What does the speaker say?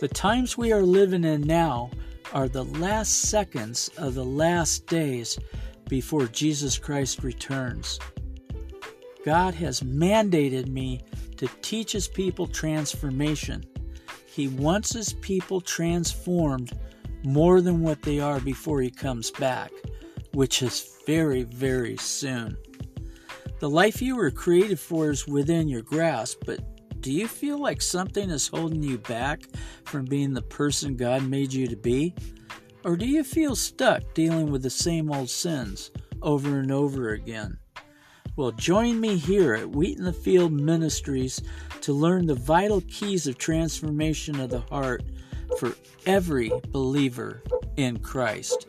The times we are living in now are the last seconds of the last days before Jesus Christ returns. God has mandated me to teach his people transformation. He wants his people transformed more than what they are before he comes back, which is very, very soon. The life you were created for is within your grasp, but do you feel like something is holding you back from being the person God made you to be? Or do you feel stuck dealing with the same old sins over and over again? Well, join me here at Wheat in the Field Ministries to learn the vital keys of transformation of the heart for every believer in Christ.